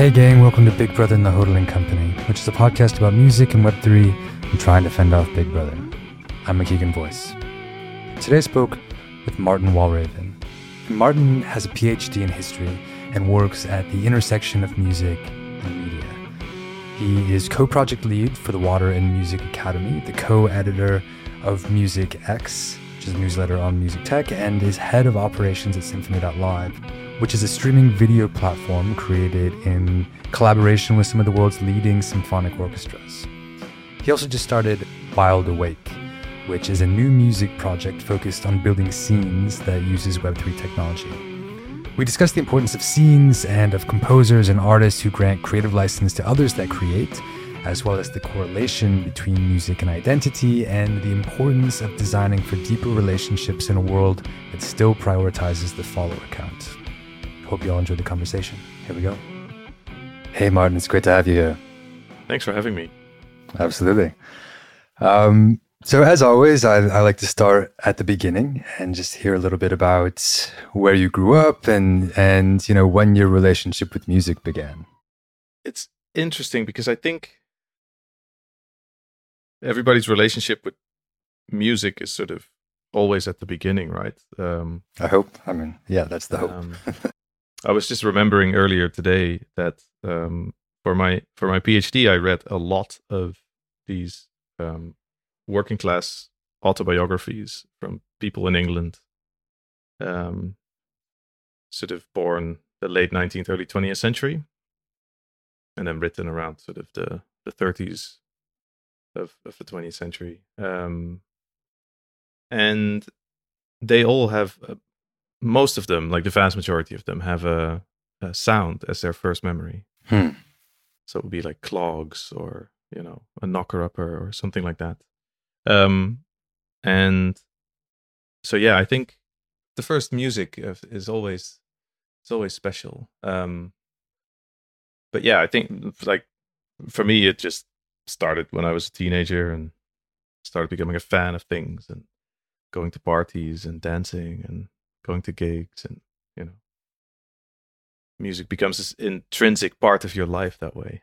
Hey gang, welcome to Big Brother and the Hodling Company, which is a podcast about music and Web3 and trying to fend off Big Brother. I'm a Keegan Voice. Today I spoke with Maarten Walraven. Maarten has a PhD in history and works at the intersection of music and media. He is co project lead for the Water and Music Academy, the co editor of Music X, which is a newsletter on music tech, and is head of operations at Symphony.live, which is a streaming video platform created in collaboration with some of the world's leading symphonic orchestras. He also just started Wild Awake, which is a new music project focused on building scenes that uses Web3 technology. We discuss the importance of scenes and of composers and artists who grant creative license to others that create, as well as the correlation between music and identity, and the importance of designing for deeper relationships in a world that still prioritizes the follower count. Hope you all enjoyed the conversation. Here we go. Hey, Maarten, it's great to have you here. Thanks for having me. Absolutely. Um, so, as always, I, I, like to start at the beginning and just hear a little bit about where you grew up and and you know when your relationship with music began. It's interesting because I think everybody's relationship with music is sort of always at the beginning, right? Um, I hope. I mean, yeah, that's the hope. Um, I was just remembering earlier today that um, for my for my PhD, I read a lot of these um, working class autobiographies from people in England, um, sort of born the late 19th, early 20th century, and then written around sort of the the 30s of, of the 20th century. Um, and they all have, uh, most of them, like the vast majority of them, have a, a sound as their first memory. Hmm. So it would be like clogs or, you know, a knocker upper or something like that. Um, and so, yeah, I think the first music is always, it's always special. Um, but yeah, I think like for me, it just started when I was a teenager and started becoming a fan of things and going to parties and dancing and going to gigs and you know. Music becomes this intrinsic part of your life that way.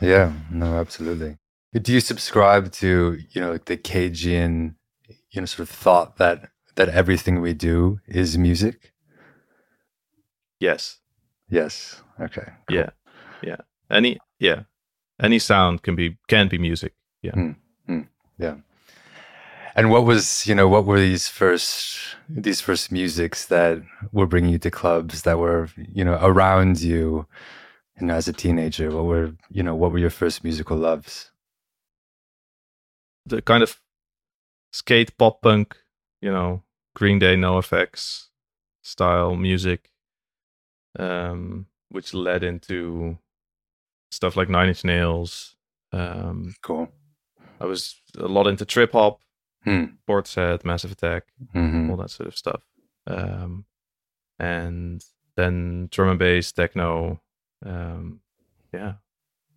Yeah no absolutely. Do you subscribe to you know the Cagean you know sort of thought that that everything we do is music? Yes. Yes. Okay cool. yeah yeah. Any yeah any sound can be can be music. Yeah. Mm, mm, yeah. And what was you know what were these first these first musics that were bringing you to clubs that were you know around you you know as a teenager? What were you know what were your first musical loves? The kind of skate pop punk you know green day NOFX style music um which led into stuff like Nine Inch Nails. Um, cool. I was a lot into trip hop, hmm. Portishead, Massive Attack, mm-hmm. all that sort of stuff. Um, and then drum and bass, techno. Um, yeah.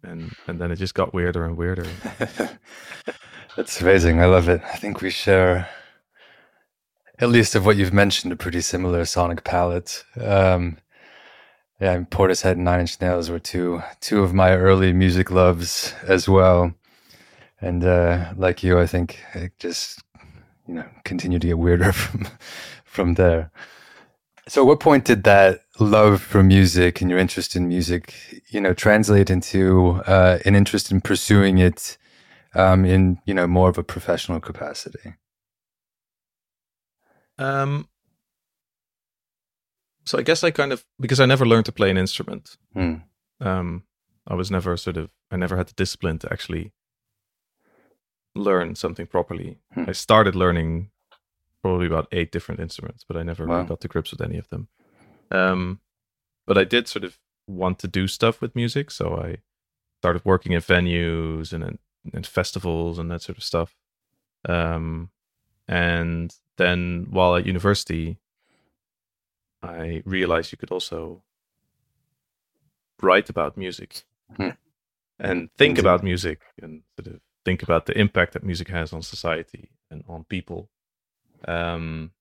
And and then it just got weirder and weirder. That's amazing. I love it. I think we share, at least of what you've mentioned, a pretty similar sonic palette. Um, yeah, and Portishead and Nine Inch Nails were two two of my early music loves as well. And uh, like you, I think it just you know continued to get weirder from from there. So, at what point did that love for music and your interest in music, you know, translate into uh, an interest in pursuing it um, in you know more of a professional capacity? Um, so I guess I kind of because I never learned to play an instrument. Mm. Um, I was never sort of I never had the discipline to actually learn something properly. Mm. I started learning probably about eight different instruments, but I never wow. really got to grips with any of them. Um, but I did sort of want to do stuff with music, so I started working at venues and and festivals and that sort of stuff. Um, and then while at university, I realized you could also write about music hmm. and think about music and sort of think about the impact that music has on society and on people. Um,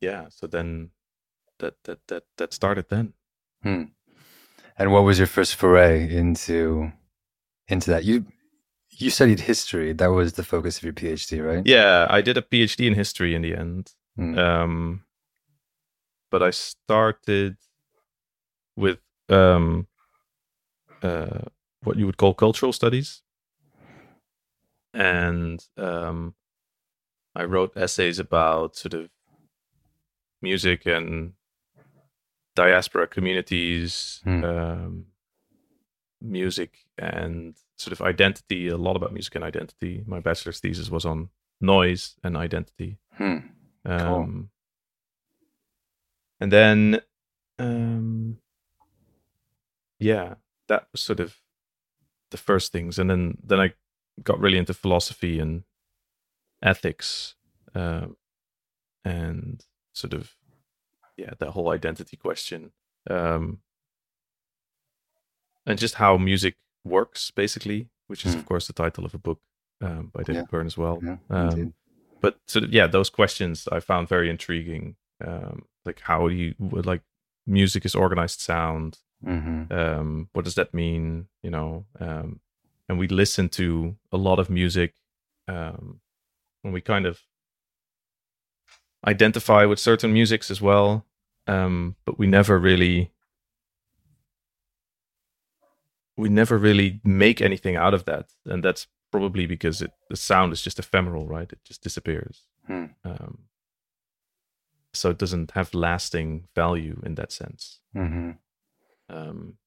yeah, so then that that that that started then. Hmm. And what was your first foray into into that? You you studied history. That was the focus of your PhD, right? Yeah, I did a PhD in history in the end. Mm. Um, but I started with um, uh, what you would call cultural studies, and um, I wrote essays about sort of music and diaspora communities, Hmm. um, music and sort of identity. A lot about music and identity. My bachelor's thesis was on noise and identity. Hmm. Um, And then, um, yeah, that was sort of the first things, and then then I got really into philosophy and ethics, um, and sort of yeah, that whole identity question, um, and just how music works, basically, which is Mm. of course the title of a book um, by David Yeah. Byrne as well Yeah, um, but sort of yeah those questions i found very intriguing um like how you would like music is organized sound Mhm. um what does that mean you know um and we listen to a lot of music um when we kind of identify with certain musics as well um but we never really we never really make anything out of that and that's probably because it, the sound is just ephemeral right it just disappears Hmm. um, so it doesn't have lasting value in that sense Mhm. um,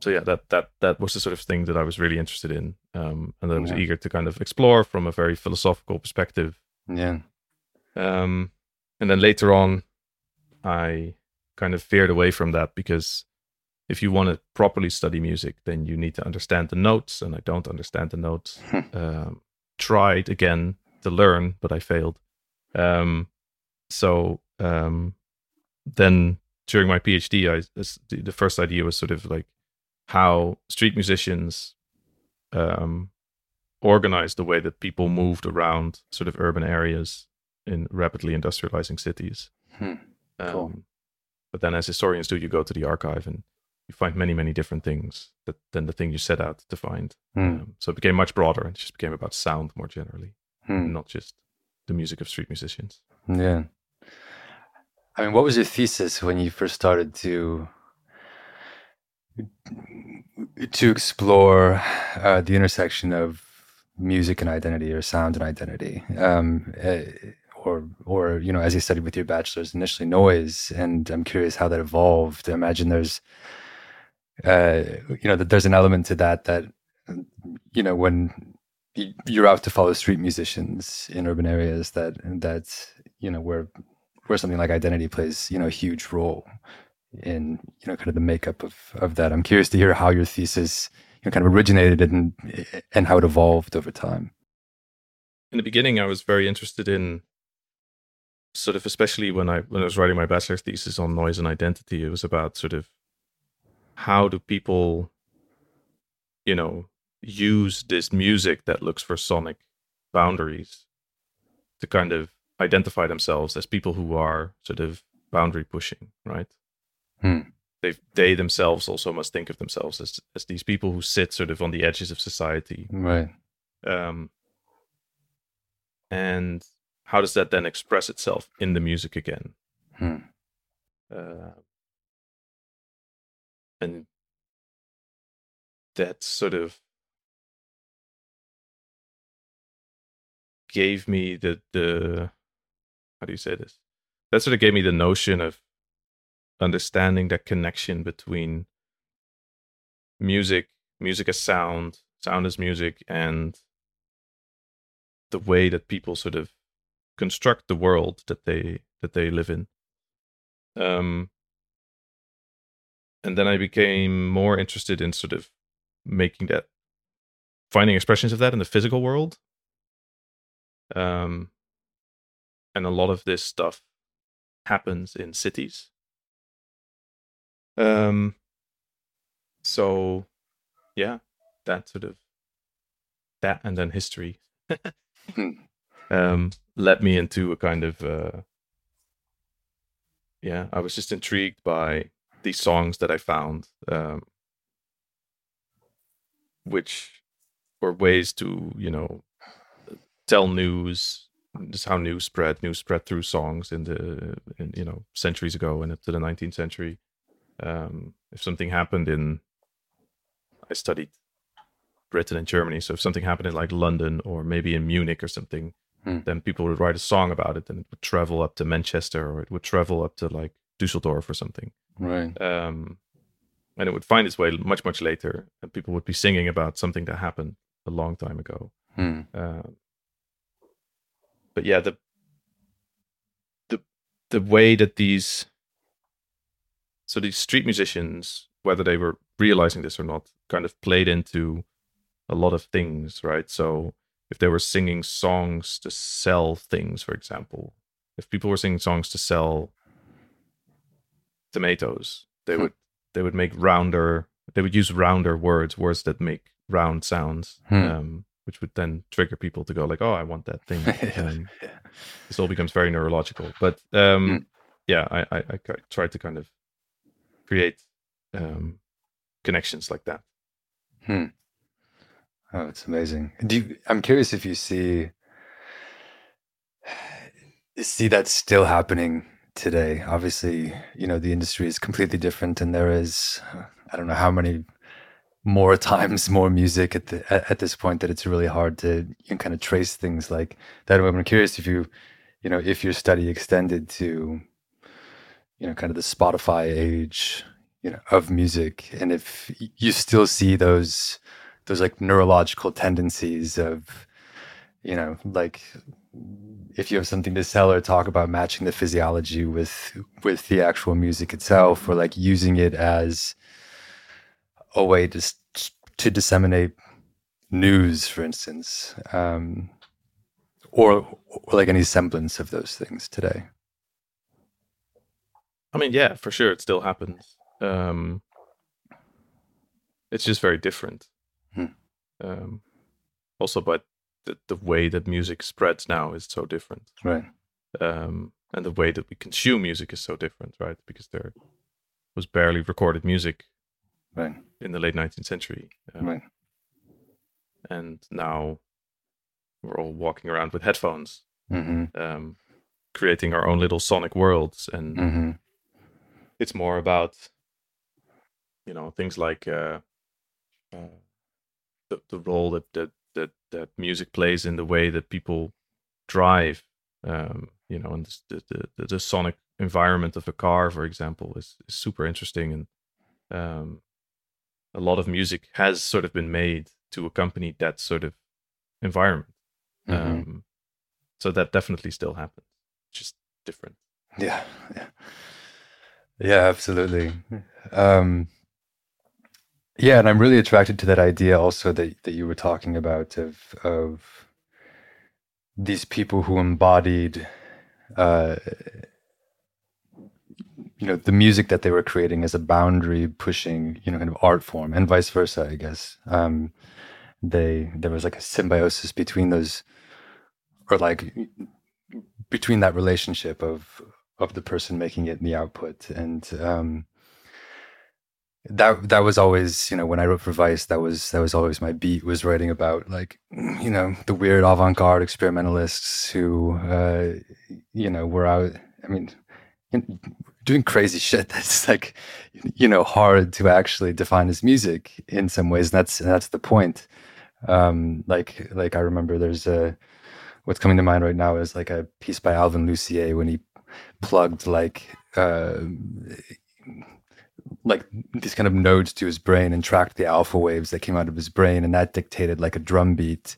so yeah that that that was the sort of thing that i was really interested in um, and that i was Yeah. eager to kind of explore from a very philosophical perspective Yeah. um, and then later on i kind of veered away from that because if you want to properly study music then you need to understand the notes and i don't understand the notes um, tried again to learn but i failed um, so um, then during my phd i the first idea was sort of like how street musicians um, organized the way that people moved around sort of urban areas in rapidly industrializing cities Hmm. um, Cool. but then as historians do you go to the archive and you find many many different things that, than the thing you set out to find Hmm. um, so it became much broader and it just became about sound more generally, Hmm. not just the music of street musicians. Yeah. I mean, what was your thesis when you first started to to explore uh, the intersection of music and identity, or sound and identity, um, uh, or or you know, as you studied with your bachelor's, initially noise, and I'm curious how that evolved. I imagine there's, uh, you know, that there's an element to that that, you know, when you're out to follow street musicians in urban areas that that you know where where something like identity plays you know a huge role in you know kind of the makeup of of that i'm curious to hear how your thesis you know, kind of originated and and how it evolved over time In the beginning, I was very interested in sort of, especially when I when I was writing my bachelor's thesis on noise and identity. It was about sort of how do people, you know, use this music that looks for sonic boundaries to kind of identify themselves as people who are sort of boundary pushing, right? Hmm. They they themselves also must think of themselves as as these people who sit sort of on the edges of society. right Um, and how does that then express itself in the music again? Hmm. Uh, and that sort of gave me the the how do you say this? That sort of gave me the notion of understanding that connection between music, music as sound, sound as music, and the way that people sort of construct the world that they that they live in. Um, and then I became more interested in sort of making that, finding expressions of that in the physical world. Um, and a lot of this stuff happens in cities. Um, so, yeah, that sort of that, and then history Hmm. um, led me into a kind of uh, yeah. I was just intrigued by these songs that I found, um, which were ways to you know tell news. Just how news spread. News spread through songs in the in, you know centuries ago and up to the 19th century. Um, if something happened in, I studied Britain and Germany. So if something happened in like London or maybe in Munich or something, Hmm. then people would write a song about it, and it would travel up to Manchester or it would travel up to like Dusseldorf or something. Right. Um, and it would find its way much much later, and people would be singing about something that happened a long time ago. Hmm. Um, but yeah, the the the way that these so these street musicians, whether they were realizing this or not, kind of played into a lot of things, right? So if they were singing songs to sell things, for example, if people were singing songs to sell tomatoes, they Hmm. would they would make rounder they would use rounder words, words that make round sounds, Hmm. um, which would then trigger people to go like, "Oh, I want that thing." Um, Yeah. this all becomes very neurological. But um, Mm. yeah, I, I, I try to kind of create um, connections like that. Hmm. Oh, it's amazing. Do you, I'm curious if you see see that still happening today. Obviously, you know the industry is completely different, and there is I don't know how many more times more music at the at, this point that it's really hard to you can kind of trace things like that. I'm curious if you you know if your study extended to you know kind of the Spotify age you know of music and if you still see those those like neurological tendencies of you know like if you have something to sell or talk about matching the physiology with with the actual music itself or like using it as a way to to disseminate news for instance um or, or like any semblance of those things today I mean, yeah, for sure, it still happens. Um, it's just very different. Hmm. Um, also, but the, the way that music spreads now is so different. right um, and the way that we consume music is so different, right? Because there was barely recorded music right. In the late 19th century, um, right. and now we're all walking around with headphones, mm-hmm. um, creating our own little sonic worlds, and mm-hmm. it's more about, you know, things like uh, uh, the the role that that that that music plays in the way that people drive. Um, you know, and the, the the the sonic environment of a car, for example, is, is super interesting, and um, a lot of music has sort of been made to accompany that sort of environment. Mhm. Um, so that definitely still happens, just different. Yeah, yeah, yeah, absolutely. Um, yeah, and I'm really attracted to that idea also that that you were talking about of of these people who embodied, uh, you know, the music that they were creating as a boundary pushing, you know, kind of art form, and vice versa. I guess um, they there was like a symbiosis between those, or like between that relationship of of the person making it and the output and um that that was always you know when i wrote for vice that was that was always my beat was writing about like you know the weird avant-garde experimentalists who uh you know were out i mean doing crazy shit that's like you know hard to actually define as music in some ways and that's that's the point um like like i remember there's a what's coming to mind right now is like a piece by Alvin Lucier when he plugged like uh, like these kind of nodes to his brain and tracked the alpha waves that came out of his brain, and that dictated like a drum beat.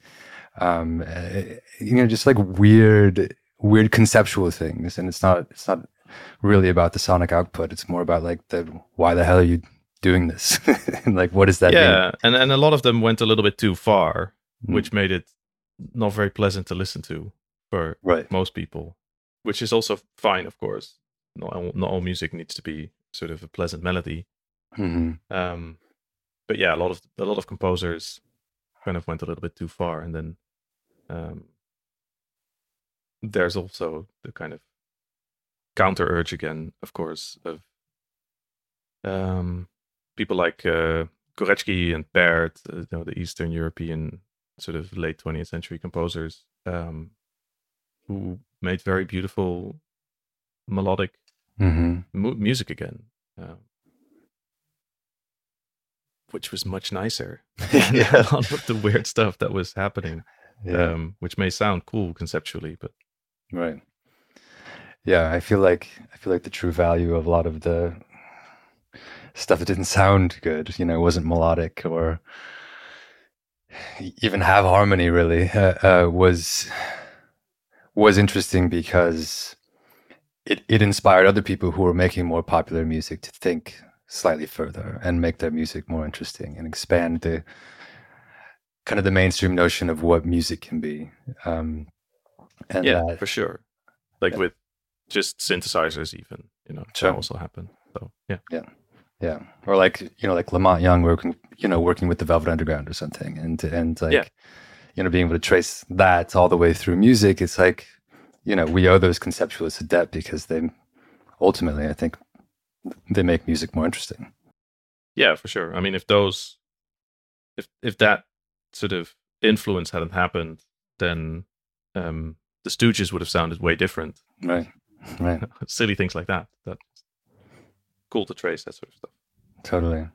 Um, uh, you know, just like weird, weird conceptual things, and it's not it's not really about the sonic output. It's more about like the why the hell are you doing this, and like what does that mean? yeah, and and a lot of them went a little bit too far, Mm. which made it not very pleasant to listen to for Right. most people, which is also fine, of course. Not all, not all music needs to be sort of a pleasant melody. hmm Um, but yeah, a lot of a lot of composers kind of went a little bit too far, and then um, there's also the kind of counter urge again, of course, of um, people like uh, Gorecki and Baird, uh, you know, the Eastern European sort of late 20th century composers um, who made very beautiful melodic hmm mu- music again, um, which was much nicer than yeah. a lot of the weird stuff that was happening, yeah. um, which may sound cool conceptually, but Right. Yeah, I feel like I feel like the true value of a lot of the stuff that didn't sound good, you know, wasn't melodic or even have harmony really, uh, uh, was was interesting because it it inspired other people who were making more popular music to think slightly further and make their music more interesting and expand the kind of the mainstream notion of what music can be. Um, and yeah, that, for sure. Like with just synthesizers, even you know, Sure. that also happened. So yeah, Yeah, Yeah. or like you know, like La Monte Young working, you know, working with the Velvet Underground or something, and and like, Yeah. you know, being able to trace that all the way through music. It's like, you know, we owe those conceptualists a debt because they, ultimately, I think, they make music more interesting. yeah, for sure. I mean, if those, if if that sort of influence hadn't happened, then um, the Stooges would have sounded way different. Right, right, Silly things like that. That's cool to trace that sort of stuff. totally.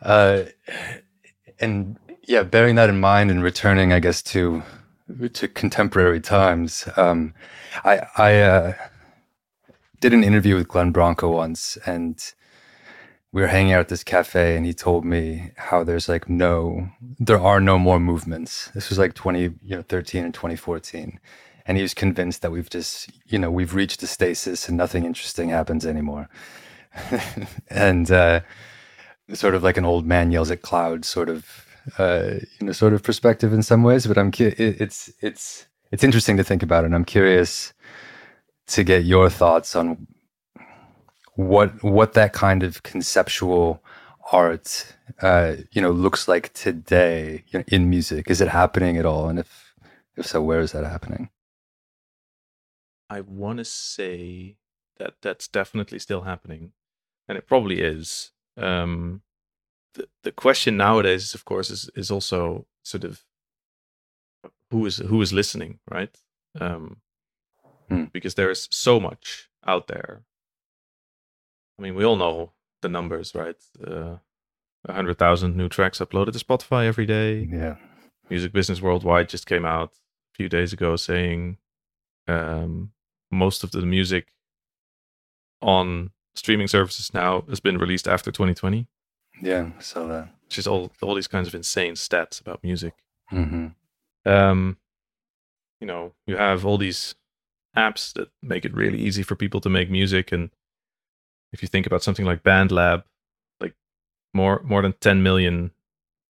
Uh, and yeah, bearing that in mind and returning, I guess, to to contemporary times, um, I I uh, did an interview with Glenn Branca once, and we were hanging out at this cafe, and he told me how there's like no, there are no more movements. This was like 20, you know, 13 and 2014, and he was convinced that we've just, you know, we've reached a stasis and nothing interesting happens anymore. and uh, sort of like an old man yells at clouds, sort of, uh, you know, sort of perspective in some ways. But I'm, cu- it's, it's, it's interesting to think about, and I'm curious to get your thoughts on what what that kind of conceptual art uh you know looks like today in music is it happening at all and if if so where is that happening I want to say that that's definitely still happening, and it probably is. Um, the the question nowadays, of course, is is also sort of who is who is listening, right? Um, Hmm. Because there is so much out there. I mean, we all know the numbers, right? Uh, a hundred thousand new tracks uploaded to Spotify every day. yeah Music Business Worldwide just came out a few days ago saying um, most of the music on streaming services now has been released after 2020, yeah so that which is all all these kinds of insane stats about music. hmm Um, you know, you have all these apps that make it really easy for people to make music, and if you think about something like BandLab, like more more than 10 million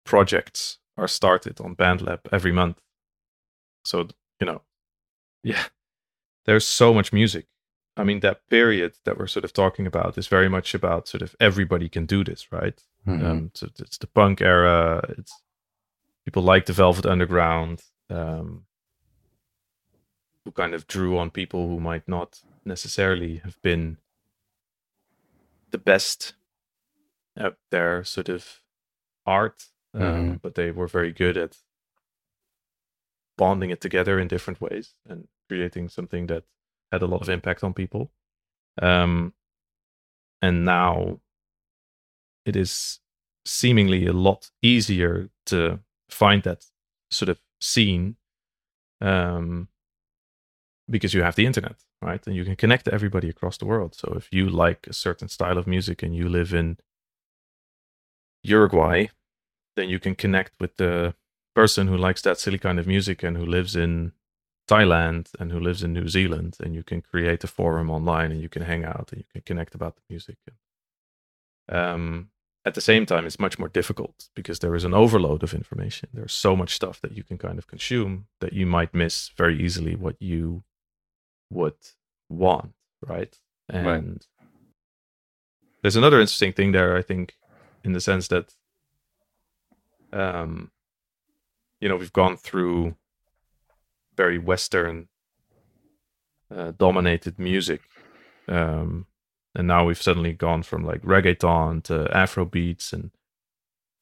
projects are started on BandLab every month. So you know, yeah, there's so much music. I mean, that period that we're sort of talking about is very much about sort of everybody can do this, right? Mhm. Um, so it's the punk era. It's people like the Velvet Underground, um, who kind of drew on people who might not necessarily have been the best at their sort of art, um, Mhm. but they were very good at bonding it together in different ways and creating something that had a lot of impact on people. Um, and now it is seemingly a lot easier to find that sort of scene um, because you have the internet, right? And you can connect to everybody across the world. So if you like a certain style of music and you live in Uruguay, then you can connect with the person who likes that silly kind of music and who lives in Thailand and who lives in New Zealand, and you can create a forum online and you can hang out and you can connect about the music. Um, at the same time, it's much more difficult because there is an overload of information. There's so much stuff that you can kind of consume that you might miss very easily what you would want, right? And Right. there's another interesting thing there, I think, in the sense that, um, you know, we've gone through very Western uh, dominated music um, and now we've suddenly gone from like reggaeton to Afro beats, and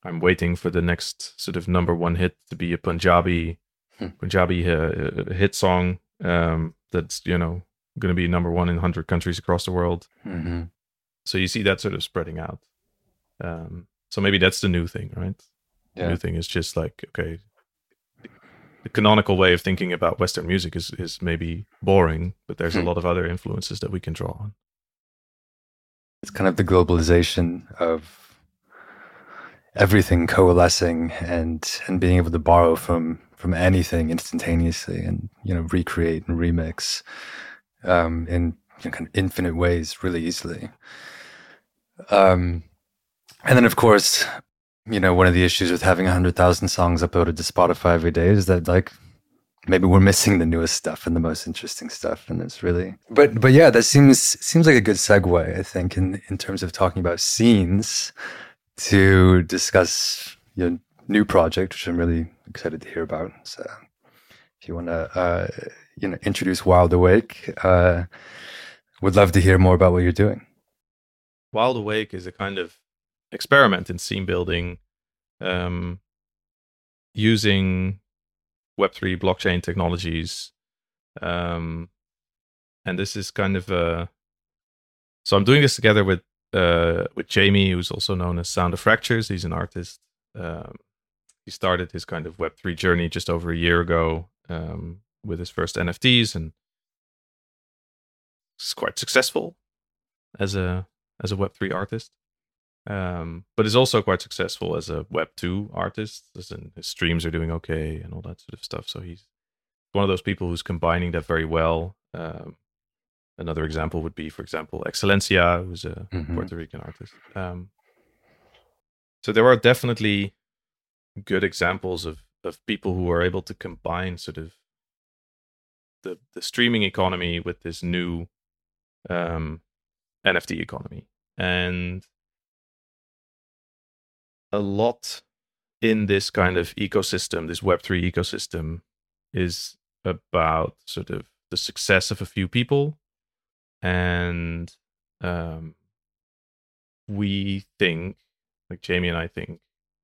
I'm waiting for the next sort of number one hit to be a Punjabi Hmm. Punjabi uh, hit song um, that's you know going to be number one in 100 countries across the world. Mm-hmm. So you see that sort of spreading out. Um, so maybe that's the new thing, right? The new thing is just like okay, the canonical way of thinking about Western music is is maybe boring, but there's a Hmm. lot of other influences that we can draw on. It's kind of the globalization of everything coalescing and and being able to borrow from from anything instantaneously and you know recreate and remix um, in you know, kind of infinite ways really easily. Um, and then of course, you know, one of the issues with having a hundred thousand songs uploaded to Spotify every day is that like maybe we're missing the newest stuff and the most interesting stuff and it's really but but yeah that seems seems like a good segue i think in in terms of talking about scenes to discuss your new project which i'm really excited to hear about. So if you want to uh you know introduce wild awake uh would love to hear more about what you're doing. Wild Awake is a kind of experiment in scene building um, using Web3 blockchain technologies. Um, and this is kind of a. So I'm doing this together with uh, with Jamie, who's also known as Sound of Fractures. He's an artist. Um, he started his kind of Web3 journey just over a year ago um, with his first NFTs and is quite successful as a as a Web3 artist. Um, but is also quite successful as a Web2 artist. As in his streams are doing okay and all that sort of stuff. So he's one of those people who's combining that very well. Um, another example would be, for example, Excelencia, who's a Mhm. Puerto Rican artist. Um, so there are definitely good examples of of people who are able to combine sort of the the streaming economy with this new um, NFT economy, and a lot in this kind of ecosystem, this Web three ecosystem, is about sort of the success of a few people, and um, we think, like Jamie and I think,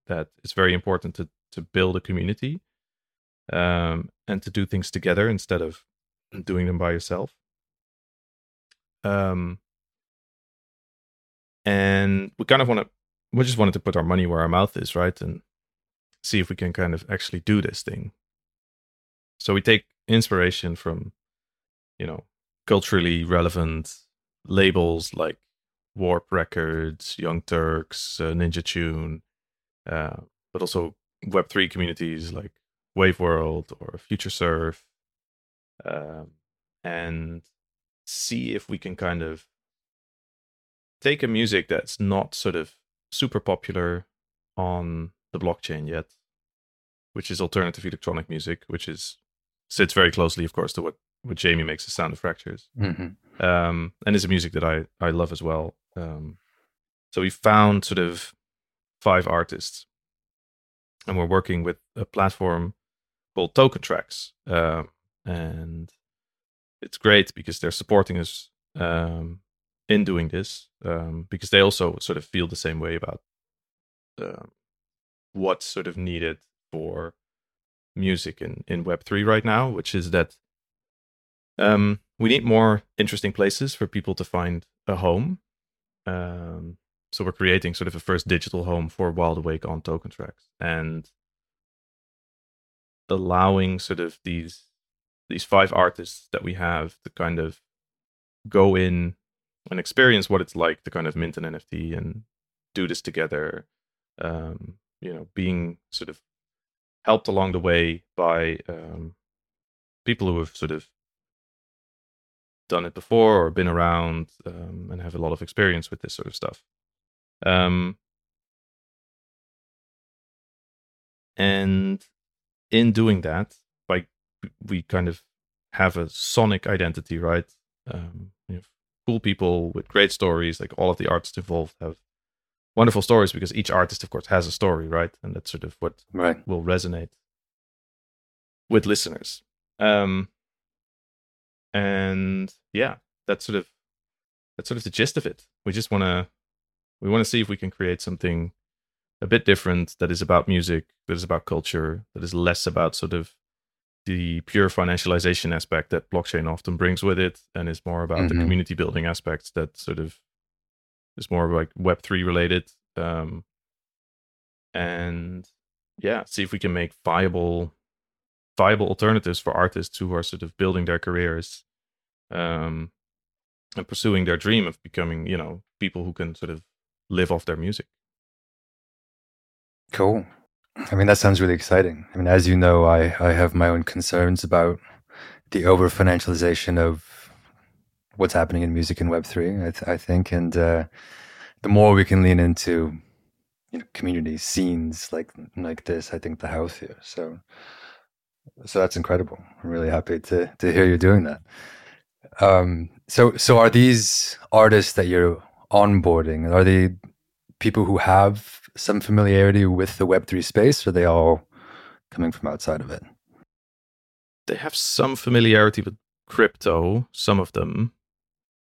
that it's very important to to build a community um, and to do things together instead of doing them by yourself. Um, and we kind of want to, we just wanted to put our money where our mouth is, right? And see if we can kind of actually do this thing. So we take inspiration from, you know, culturally relevant labels like Warp Records, Young Turks, uh, Ninja Tune, uh, but also Web3 communities like Wave World or Future Surf, um, and see if we can kind of take a music that's not sort of super popular on the blockchain yet, which is alternative electronic music, which is sits very closely, of course, to what what Jamie makes the sound of fractures mm-hmm. um, and is a music that I I love as well. Um, so we found sort of five artists, and we're working with a platform called TokenTraxx, um, and it's great because they're supporting us um, in doing this um, because they also sort of feel the same way about um, what's sort of needed for music in in Web three right now, which is that um, we need more interesting places for people to find a home. Um, so we're creating sort of a first digital home for Wild Awake on TokenTraxx and allowing sort of these these five artists that we have to kind of go in and experience what it's like to kind of mint an NFT and do this together. Um, you know, being sort of helped along the way by um, people who have sort of done it before or been around um, and have a lot of experience with this sort of stuff. Um, and in doing that, like we kind of have a sonic identity, right? Um, you know, cool people with great stories. Like all of the artists involved have wonderful stories because each artist, of course, has a story, right? And that's sort of what right will resonate with listeners. Um, and yeah, that's sort of that's sort of the gist of it. We just want to we want to see if we can create something a bit different that is about music, that is about culture, that is less about sort of the pure financialization aspect that blockchain often brings with it, and it's more about mm-hmm. the community building aspects that sort of is more like Web three related. Um, and yeah, see if we can make viable viable alternatives for artists who are sort of building their careers um, and pursuing their dream of becoming, you know, people who can sort of live off their music. Cool. I mean, that sounds really exciting. I mean, as you know, I, I have my own concerns about the over financialization of what's happening in music in Web3, I, th- I think. And uh, the more we can lean into you know, community scenes like like this, I think the healthier. So, so that's incredible. I'm really happy to to hear you're doing that. Um, so, so are these artists that you're onboarding? Are they people who have some familiarity with the Web3 space, or are they all coming from outside of it? They have some familiarity with crypto, some of them.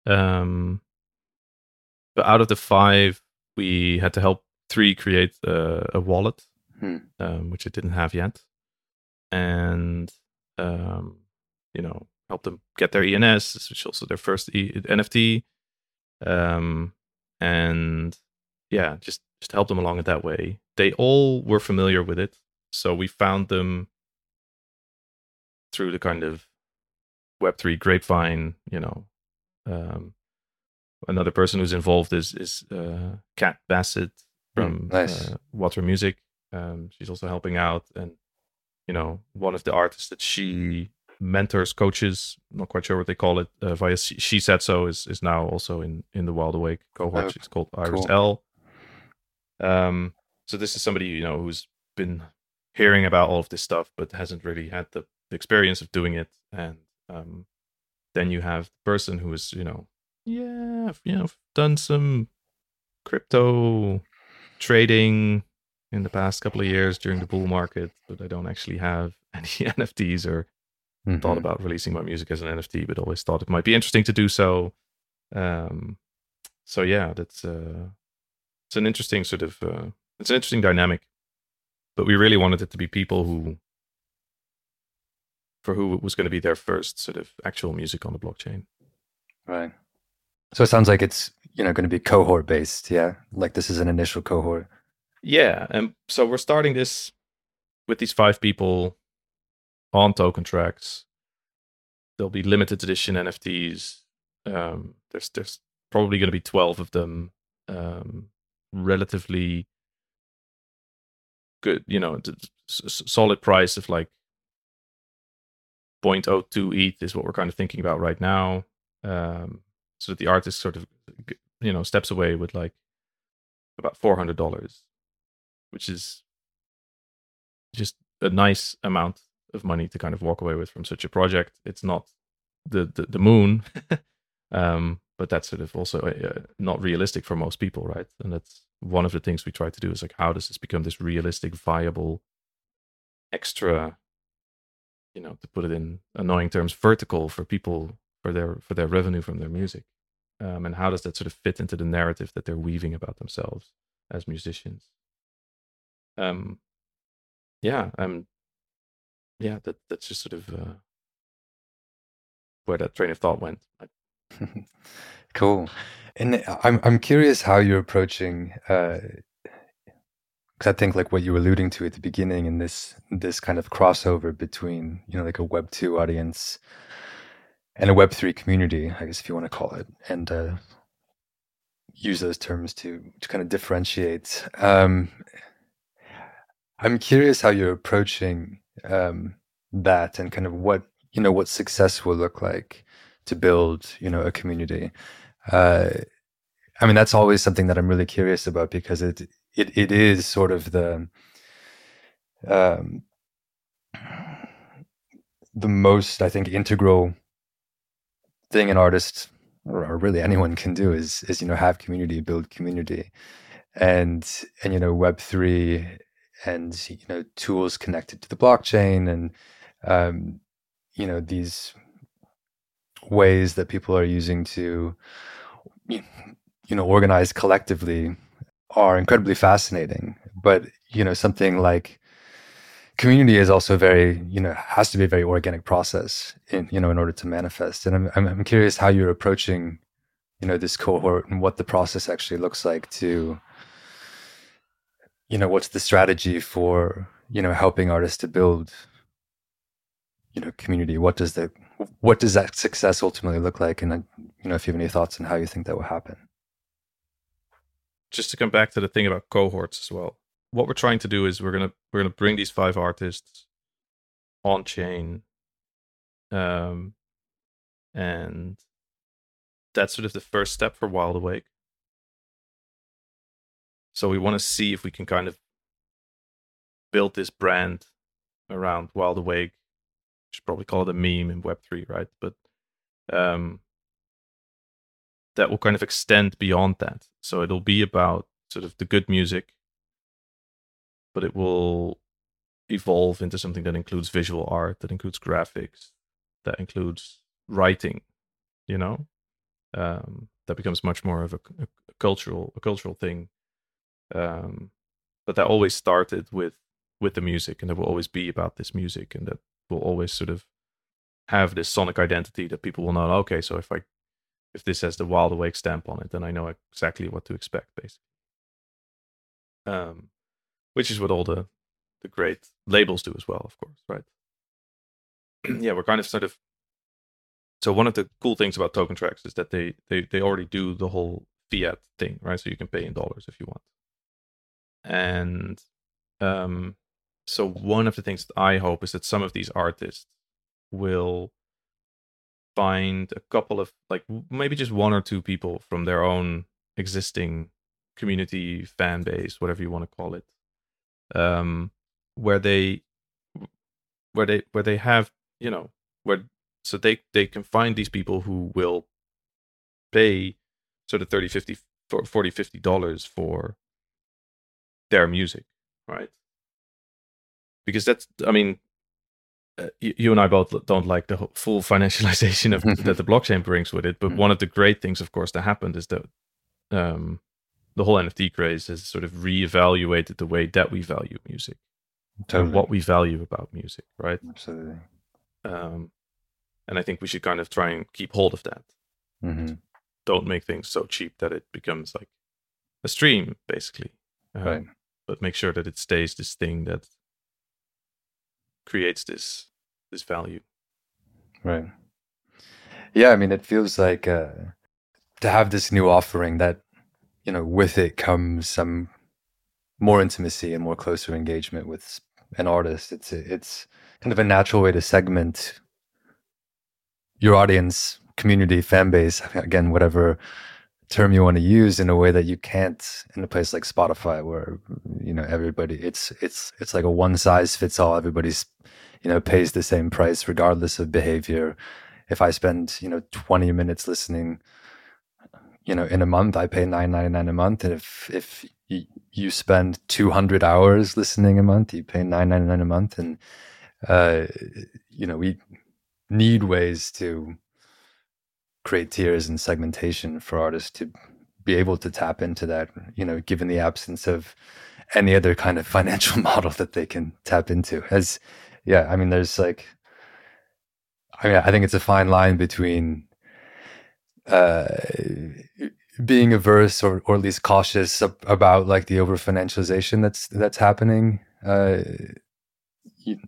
Um, but out of the five, we had to help three create a, a wallet, hmm. um, which it didn't have yet. And, um, you know, help them get their ENS, which is also their first e- NFT. Um, and yeah, just just help them along it that way. They all were familiar with it, so we found them through the kind of Web three grapevine. You know, um, another person who's involved is is uh, Kat Bassett hmm, from mm, nice. uh, Water Music. Um, she's also helping out, and you know, one of the artists that she mentors, coaches, not quite sure what they call it, uh, via she, shesaid.so is, is now also in, in the Wild Awake cohort. Oh, She's called Iris cool. L. Um, so this is somebody, you know, who's been hearing about all of this stuff, but hasn't really had the, the experience of doing it. And um, then you have the person who is, you know, yeah, you know, done some crypto trading in the past couple of years during the bull market, but I don't actually have any NFTs or mm-hmm. thought about releasing my music as an NFT, but always thought it might be interesting to do so. Um, so yeah, that's uh, it's an interesting sort of uh, it's an interesting dynamic. But we really wanted it to be people who, for who it was going to be their first sort of actual music on the blockchain. Right. So it sounds like it's you know going to be cohort based, yeah. Like this is an initial cohort. Yeah, and so we're starting this with these five people on TokenTraxx. There'll be limited edition NFTs. Um, there's there's probably going to be twelve of them. Um, relatively good, you know, solid price of like 0.02 ETH is what we're kind of thinking about right now. Um, so that the artist sort of, you know, steps away with like about four hundred dollars, which is just a nice amount of money to kind of walk away with from such a project. It's not the the, the moon, um, but that's sort of also uh, not realistic for most people, right? And that's one of the things we try to do is like, how does this become this realistic, viable, extra, you know, to put it in annoying terms, vertical for people for their for their revenue from their music, um, and how does that sort of fit into the narrative that they're weaving about themselves as musicians? Um, yeah, I'm yeah, that that's just sort of uh, where that train of thought went. cool. And I'm I'm curious how you're approaching because uh, I think like what you were alluding to at the beginning in this this kind of crossover between you know like a Web two audience and a Web three community, I guess if you want to call it, and uh, use those terms to to kind of differentiate. Um, I'm curious how you're approaching um, that and kind of what you know what success will look like to build you know a community. Uh, I mean, that's always something that I'm really curious about because it it it is sort of the um, the most I think integral thing an artist or really anyone can do is is you know have community, build community, and and you know Web three and you know tools connected to the blockchain and um, you know these ways that people are using to you know organize collectively are incredibly fascinating. But you know something like community is also very you know has to be a very organic process in you know in order to manifest. And I'm I'm, curious how you're approaching you know this cohort and what the process actually looks like to you know what's the strategy for you know helping artists to build you know community what does the what does that success ultimately look like and you know if you have any thoughts on how you think that will happen just to come back to the thing about cohorts as well what we're trying to do is we're gonna we're gonna bring these five artists on chain um and that's sort of the first step for Wild Awake. So we want to see if we can kind of build this brand around Wild Awake. Should probably call it a meme in Web3, right? But um, that will kind of extend beyond that. So it'll be about sort of the good music, but it will evolve into something that includes visual art, that includes graphics, that includes writing, you know? um, that becomes much more of a, a cultural a cultural thing. Um, but that always started with with the music, and it will always be about this music, and that will always sort of have this sonic identity that people will know. Okay, so if I if this has the Wild Awake stamp on it, then I know exactly what to expect, basically. Um, which is what all the the great labels do as well, of course, right? yeah, we're kind of sort of so one of the cool things about TokenTraxx is that they they they already do the whole fiat thing, right? So you can pay in dollars if you want. And um, so one of the things that I hope is that some of these artists will find a couple of like maybe just one or two people from their own existing community fan base whatever you want to call it um where they where they where they have you know where so they they can find these people who will pay sort of 30 50 40 50 dollars for their music right because that's i mean uh, you, you, and i both don't like the full financialization of that the blockchain brings with it but mm-hmm. one of the great things of course that happened is that um, the whole nft craze has sort of reevaluated the way that we value music totally. and what we value about music right absolutely um, and I think we should kind of try and keep hold of that. Mm-hmm. Don't make things so cheap that it becomes like a stream, basically. Um, right. But make sure that it stays this thing that creates this this value. Right. Yeah, I mean, it feels like uh, to have this new offering that you know with it comes some more intimacy and more closer engagement with an artist. It's it's kind of a natural way to segment your audience, community, fan base, again, whatever term you want to use in a way that you can't in a place like Spotify where you know everybody it's it's it's like a one size fits all. Everybody's you know pays the same price regardless of behavior. If I spend you know 20 minutes listening you know in a month I pay 9.99 a month. And if if you spend 200 hours listening a month you pay 9.99 a month. And uh you know we need ways to create tiers and segmentation for artists to be able to tap into that, you know, given the absence of any other kind of financial model that they can tap into. As, yeah, I mean, there's like, I mean, I think it's a fine line between uh, being averse or, or at least cautious about like the over financialization that's that's happening. Uh, you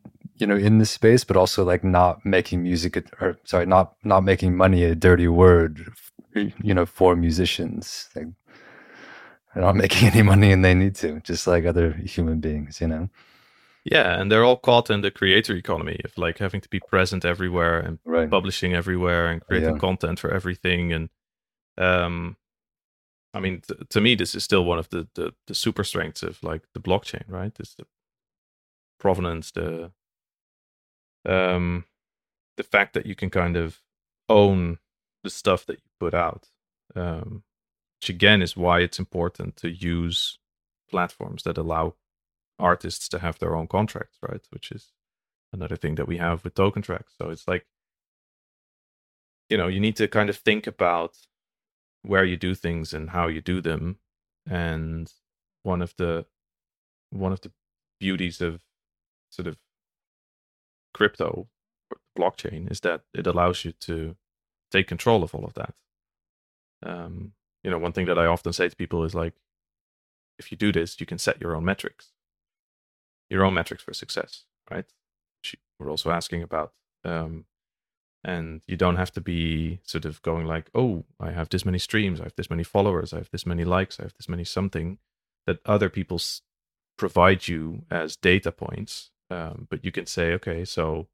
know in this space but also like not making music or sorry not not making money a dirty word you know for musicians like they're not making any money and they need to just like other human beings you know yeah and they're all caught in the creator economy of like having to be present everywhere and right. publishing everywhere and creating yeah. content for everything and um i mean to me this is still one of the, the the super strengths of like the blockchain right it's the provenance the um, the fact that you can kind of own the stuff that you put out, um, which again is why it's important to use platforms that allow artists to have their own contracts, right? Which is another thing that we have with TokenTraxx. So it's like, you know, you need to kind of think about where you do things and how you do them. And one of the one of the beauties of sort of crypto blockchain is that it allows you to take control of all of that. Um, you know, one thing that I often say to people is like, if you do this, you can set your own metrics, your own metrics for success, right? Which we're also asking about. Um, and you don't have to be sort of going like, oh, I have this many streams, I have this many followers, I have this many likes, I have this many something that other people provide you as data points. Um, but you can say, okay, so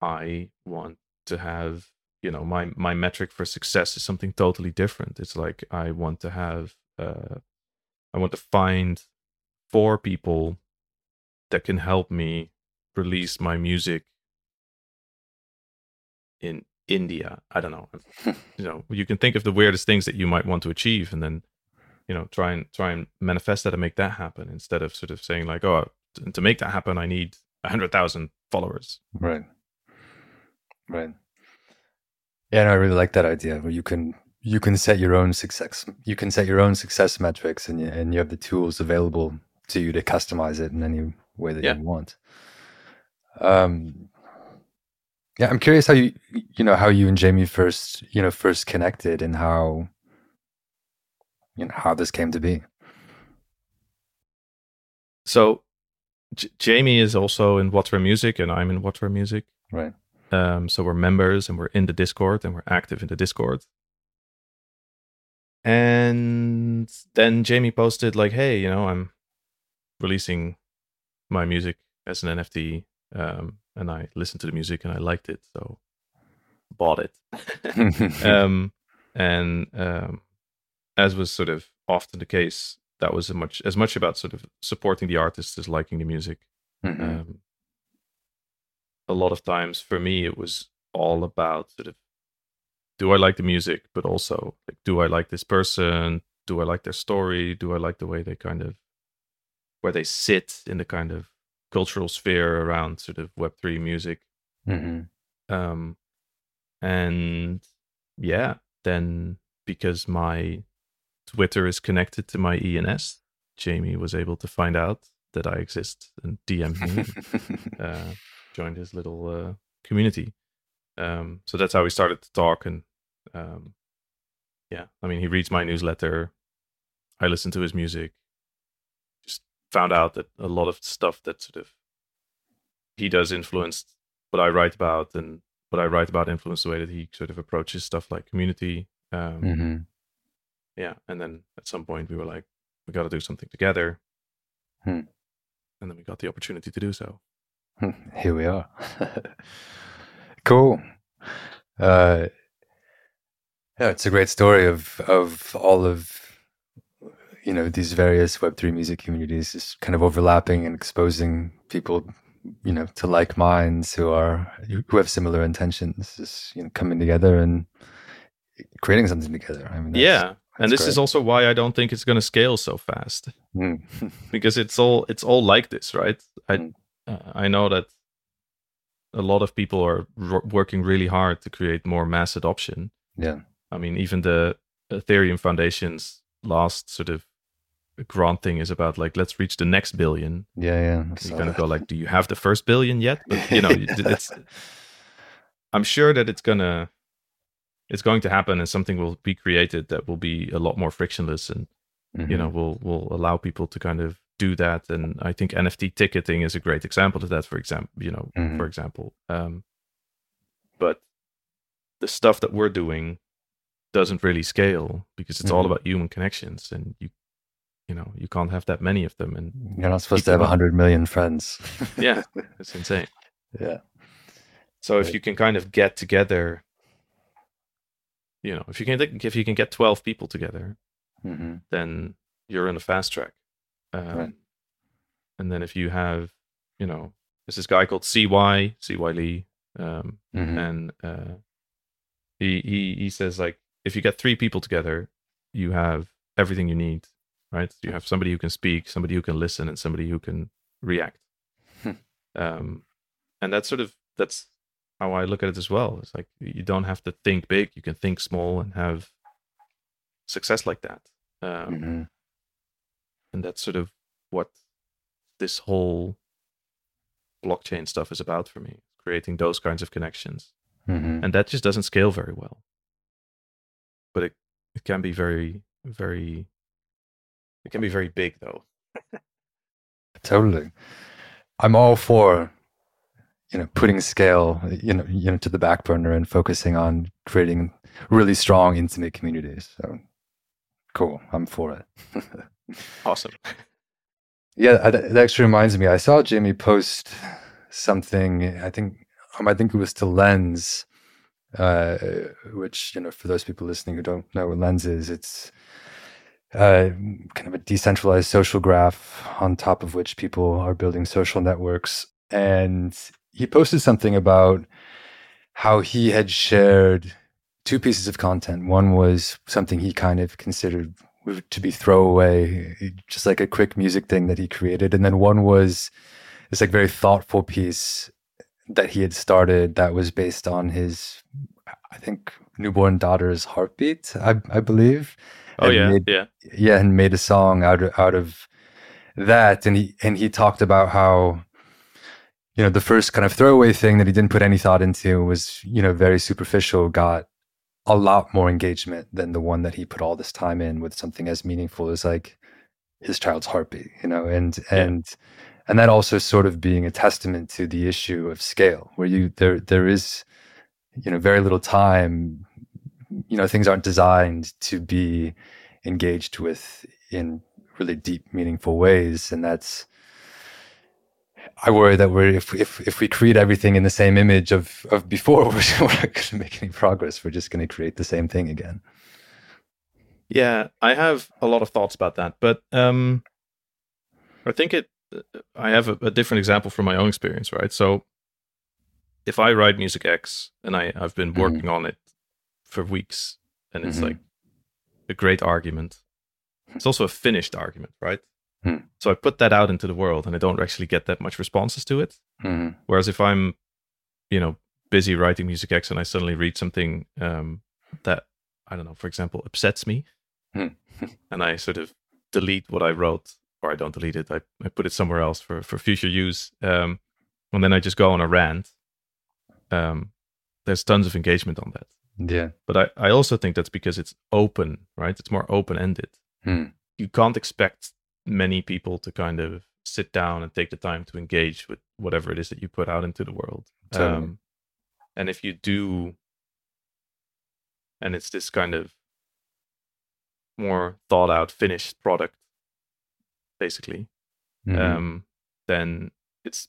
I want to have, you know, my my metric for success is something totally different. It's like I want to have, uh, I want to find four people that can help me release my music in India. I don't know. you know, you can think of the weirdest things that you might want to achieve, and then you know try and try and manifest that and make that happen instead of sort of saying like, oh, to make that happen, I need a hundred thousand followers. Right. Right. Yeah, no, I really like that idea where you can you can set your own success you can set your own success metrics and you, and you have the tools available to you to customize it in any way that Yeah. you want. Um yeah, I'm curious how you you know how you and Jamie first you know first connected and how you know how this came to be. So J- Jamie is also in Water & Music, and I'm in Water & Music. Right. Um, so we're members and we're in the Discord and we're active in the Discord. And then Jamie posted like, "Hey, you know, I'm releasing my music as an NFT, um, and I listened to the music and I liked it, so bought it." um, and um, as was sort of often the case, that was much as much about sort of supporting the artist as liking the music. Mhm. Um, a lot of times for me, it was all about sort of do I like the music, but also like, do I like this person? Do I like their story? Do I like the way they kind of where they sit in the kind of cultural sphere around sort of Web three music? Mhm. um and yeah then because my twitter is connected to my ens jamie was able to find out that i exist and dm me uh joined his little uh community um so that's how we started to talk and um yeah i mean he reads my newsletter i listen to his music just found out that a lot of stuff that sort of he does influenced what I write about and what I write about influenced the way that he sort of approaches stuff like community. Um, Mhm. Yeah, and then at some point we were like, we got to do something together, Hmm. and then we got the opportunity to do so. Here we are. cool. Uh, yeah, it's a great story of of all of you know these various Web three music communities, just kind of overlapping and exposing people, you know, to like minds who are who have similar intentions, just you know, coming together and creating something together. I mean, yeah, and this great. is also why I don't think it's going to scale so fast Mm. because it's all it's all like this, right? I Mm. uh, I know that a lot of people are r- working really hard to create more mass adoption. yeah. I mean, even the Ethereum Foundation's last sort of grant thing is about like let's reach the next billion. Yeah, yeah. You saw kind of that. go like, do you have the first billion yet? But you know, it's. I'm sure that it's gonna, it's going to happen, and something will be created that will be a lot more frictionless, and you know, Mhm. will will allow people to kind of do that. And I think NFT ticketing is a great example of that. For example, you know, Mhm. for example, um, but the stuff that we're doing doesn't really scale because it's all Mhm. about human connections, and you, you know, you can't have that many of them, and You're not supposed to have them hundred million friends. yeah, it's insane. yeah. So if you can kind of get together, you know, if you can if you can get twelve people together, hmm then you're in a fast track. Um, Right. And then if you have, you know, there's this guy called CY CY Lee, um, hmm and uh, he he he says like if you get three people together, you have everything you need, right? You have somebody who can speak, somebody who can listen, and somebody who can react. Um, and that's sort of that's how I look at it as well. It's like you don't have to think big; you can think small and have success like that. Um, hmm and that's sort of what this whole blockchain stuff is about for me creating those kinds of connections hmm and that just doesn't scale very well but it, it can be very very it can be very big though Totally. I'm all for you know putting scale you know you know to the back burner and focusing on creating really strong intimate communities. So cool. I'm for it. awesome yeah, that actually reminds me. I saw jimmy post something. I think um, I think it was to Lens, uh, which you know for those people listening who don't know what Lens is, it's uh, kind of a decentralized social graph on top of which people are building social networks. And he posted something about how he had shared two pieces of content. One was something he kind of considered to be throwaway, just like a quick music thing that he created. And then one was this like very thoughtful piece that he had started that was based on his, I think, newborn daughter's heartbeat, I, I believe oh yeah made- yeah yeah, and made a song out of out of that. And he and he talked about how you know the first kind of throwaway thing that he didn't put any thought into was you know very superficial, got a lot more engagement than the one that he put all this time in with something as meaningful as like his child's heartbeat, you know, and Yeah. and and that also sort of being a testament to the issue of scale, where you there there is you know very little time you know things aren't designed to be engaged with in really deep meaningful ways and that's i worry that we're if if, if we create everything in the same image of of before we're, we're not going to make any progress we're just going to create the same thing again Yeah, I have a lot of thoughts about that, but um, I think it. I have a, a different example from my own experience, right? So, if I write Music X and I I've been Mhm. working on it for weeks, and it's Mhm. like a great argument. It's also a finished argument, right? Hmm. So I put that out into the world, and I don't actually get that much responses to it. Mhm. Whereas if I'm, you know, busy writing Music X and I suddenly read something um, that I don't know, for example, upsets me, Hmm. and I sort of delete what I wrote, or I don't delete it, I, I put it somewhere else for for future use, um, and then I just go on a rant. Um, there's tons of engagement on that, yeah but I I also think that's because it's open, right? It's more open ended. Hmm. You can't expect many people to kind of sit down and take the time to engage with whatever it is that you put out into the world. Totally. Um, and if you do, and it's this kind of more thought out, finished product, basically, Mhm. um, then it's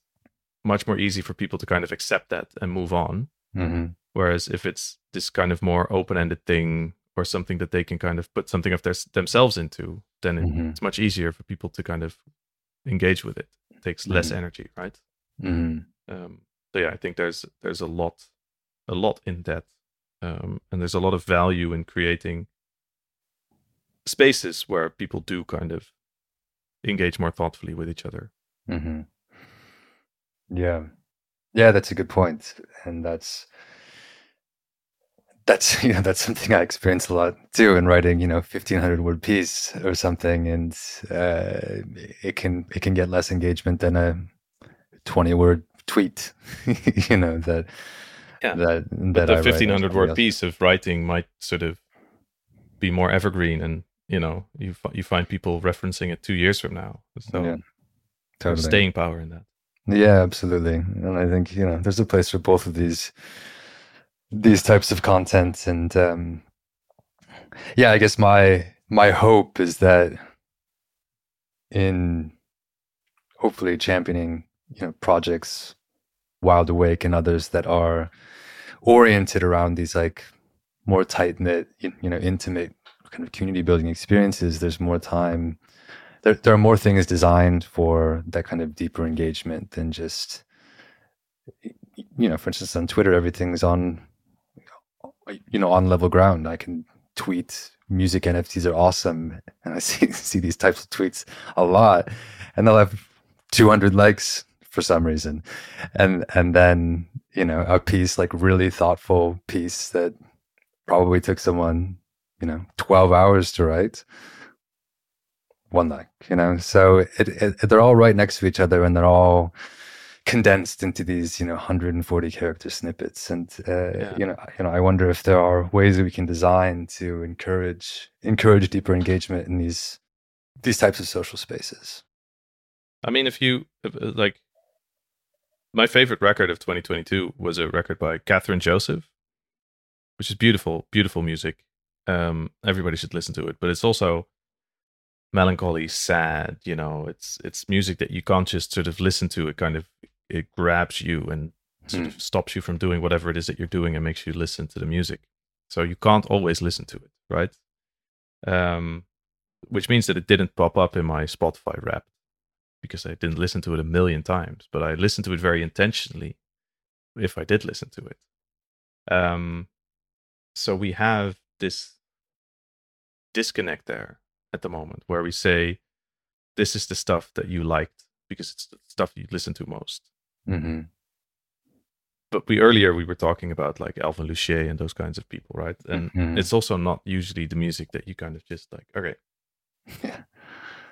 much more easy for people to kind of accept that and move on. Mhm. Whereas if it's this kind of more open ended thing or something that they can kind of put something of their, themselves into, then it, Mhm. it's much easier for people to kind of engage with it. It takes less Mhm. energy, right? Mhm. um, so yeah, I think there's there's a lot a lot in that, um, and there's a lot of value in creating spaces where people do kind of engage more thoughtfully with each other. hmm Yeah, yeah, that's a good point, and that's that's you know that's something I experience a lot too in writing you know fifteen hundred word piece or something, and uh, it can it can get less engagement than a twenty word tweet, you know that Yeah. that But that the I write or fifteen hundred word else- piece of writing might sort of be more evergreen, and you know you you find people referencing it two years from now. So Yeah, totally. staying power in that. Yeah, absolutely. And I think, you know, there's a place for both of these these types of content and um yeah, I guess my my hope is that in hopefully championing, you know, projects Wild Awake and others that are oriented around these like more tight-knit, you you know, intimate kind of community building experiences, there's more time there, there are more things designed for that kind of deeper engagement than just you know for instance on twitter everything's on you know on level ground i can tweet music nfts are awesome. And i see see these types of tweets a lot. And they'll have 200 likes for some reason. And and then you know a piece like really thoughtful piece that probably took someone you know, 12 hours to write. One like, you know, so it, it, they're all right next to each other and they're all condensed into these, you know, 140 character snippets. And, uh, yeah. you know, you know, I wonder if there are ways that we can design to encourage, encourage deeper engagement in these, these types of social spaces. I mean, if you uh, like, my favorite record of 2022 was a record by Kathryn Joseph, which is beautiful, beautiful music. Um, everybody should listen to it, but it's also melancholy, sad. You know, it's it's music that you can't just sort of listen to. It kind of it grabs you and sort hmm. of stops you from doing whatever it is that you're doing and makes you listen to the music. So you can't always listen to it, right? Um, which means that it didn't pop up in my Spotify Wrapped because I didn't listen to it a million times, but I listened to it very intentionally if I did listen to it. Um, so we have this disconnect there at the moment where we say, this is the stuff that you liked because it's the stuff you listen to most. Mm-hmm. But we earlier we were talking about like Alvin Lucier and those kinds of people, right? And mm-hmm. it's also not usually the music that you kind of just like, okay,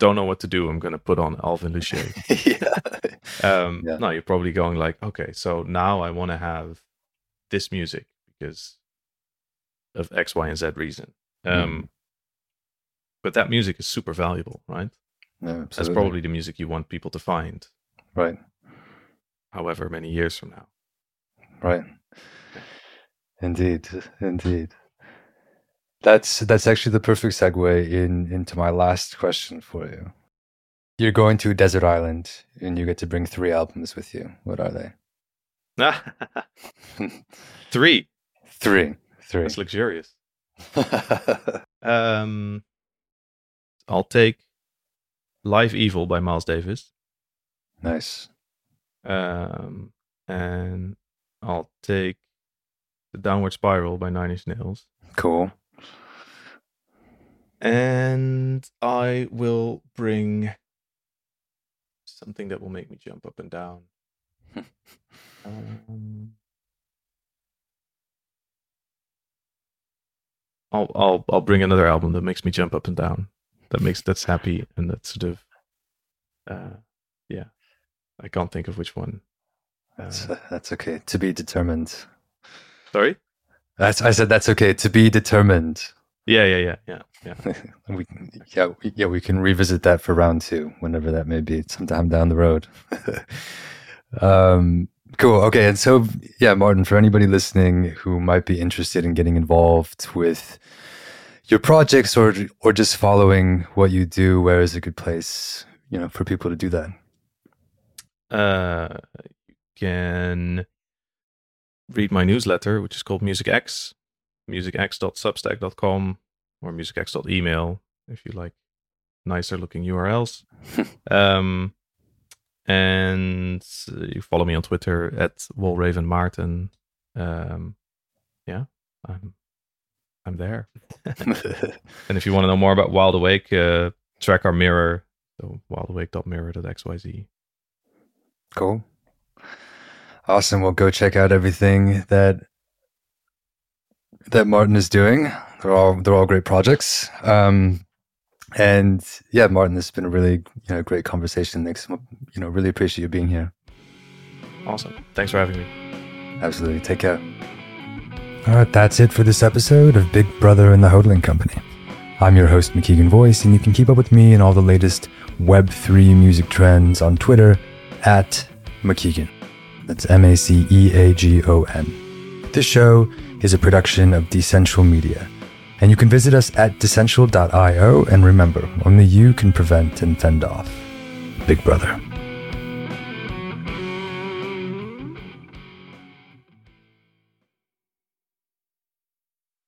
don't know what to do. I'm going to put on Alvin Lucier. yeah. Um, yeah. No, you're probably going like, okay, so now I want to have this music because of X, Y, and Z reason. Um, mm. But that music is super valuable, right? Yeah, That's probably the music you want people to find. Right. However many years from now. Right. Indeed. Indeed. That's that's actually the perfect segue in into my last question for you. You're going to a desert island and you get to bring three albums with you. What are they? three. Three. Three. That's luxurious. um, I'll take Live Evil by Miles Davis. Nice. Um, and I'll take The Downward Spiral by Nine Inch Nails. Cool and I will bring something that will make me jump up and down. um, I'll I'll I'll bring another album that makes me jump up and down. That makes that's happy and that's sort of, uh, yeah. I can't think of which one. That's uh, that's okay. To be determined. Sorry. That's I said that's okay. To be determined. Yeah, yeah, yeah, yeah, yeah. we, yeah, we, yeah, we can revisit that for round two, whenever that may be, sometime down the road. um, cool. Okay, and so yeah, Maarten, for anybody listening who might be interested in getting involved with your projects or or just following what you do, where is a good place, you know, for people to do that? Uh, you can read my newsletter, which is called Music X musicx.substack.com or musicx.email if you like nicer looking URLs. um, and you follow me on Twitter at Walraven Maarten. Um, yeah, I'm I'm there. and if you want to know more about Wild Awake, uh, track our mirror. So wildawake.mirror.xyz. Cool. Awesome. Well, go check out everything that that Maarten is doing. They're all they're all great projects. Um, and yeah, Maarten, this has been a really you know great conversation. Thanks, you know, really appreciate you being here. Awesome. Thanks for having me. Absolutely. Take care. All right, that's it for this episode of Big Brother and the Hodling Company. I'm your host, Maceagon Voss, and you can keep up with me and all the latest Web3 music trends on Twitter at Maceagon. That's M A C E A G O N. This show is a production of Decential Media. And you can visit us at decential.io and remember, only you can prevent and fend off Big Brother.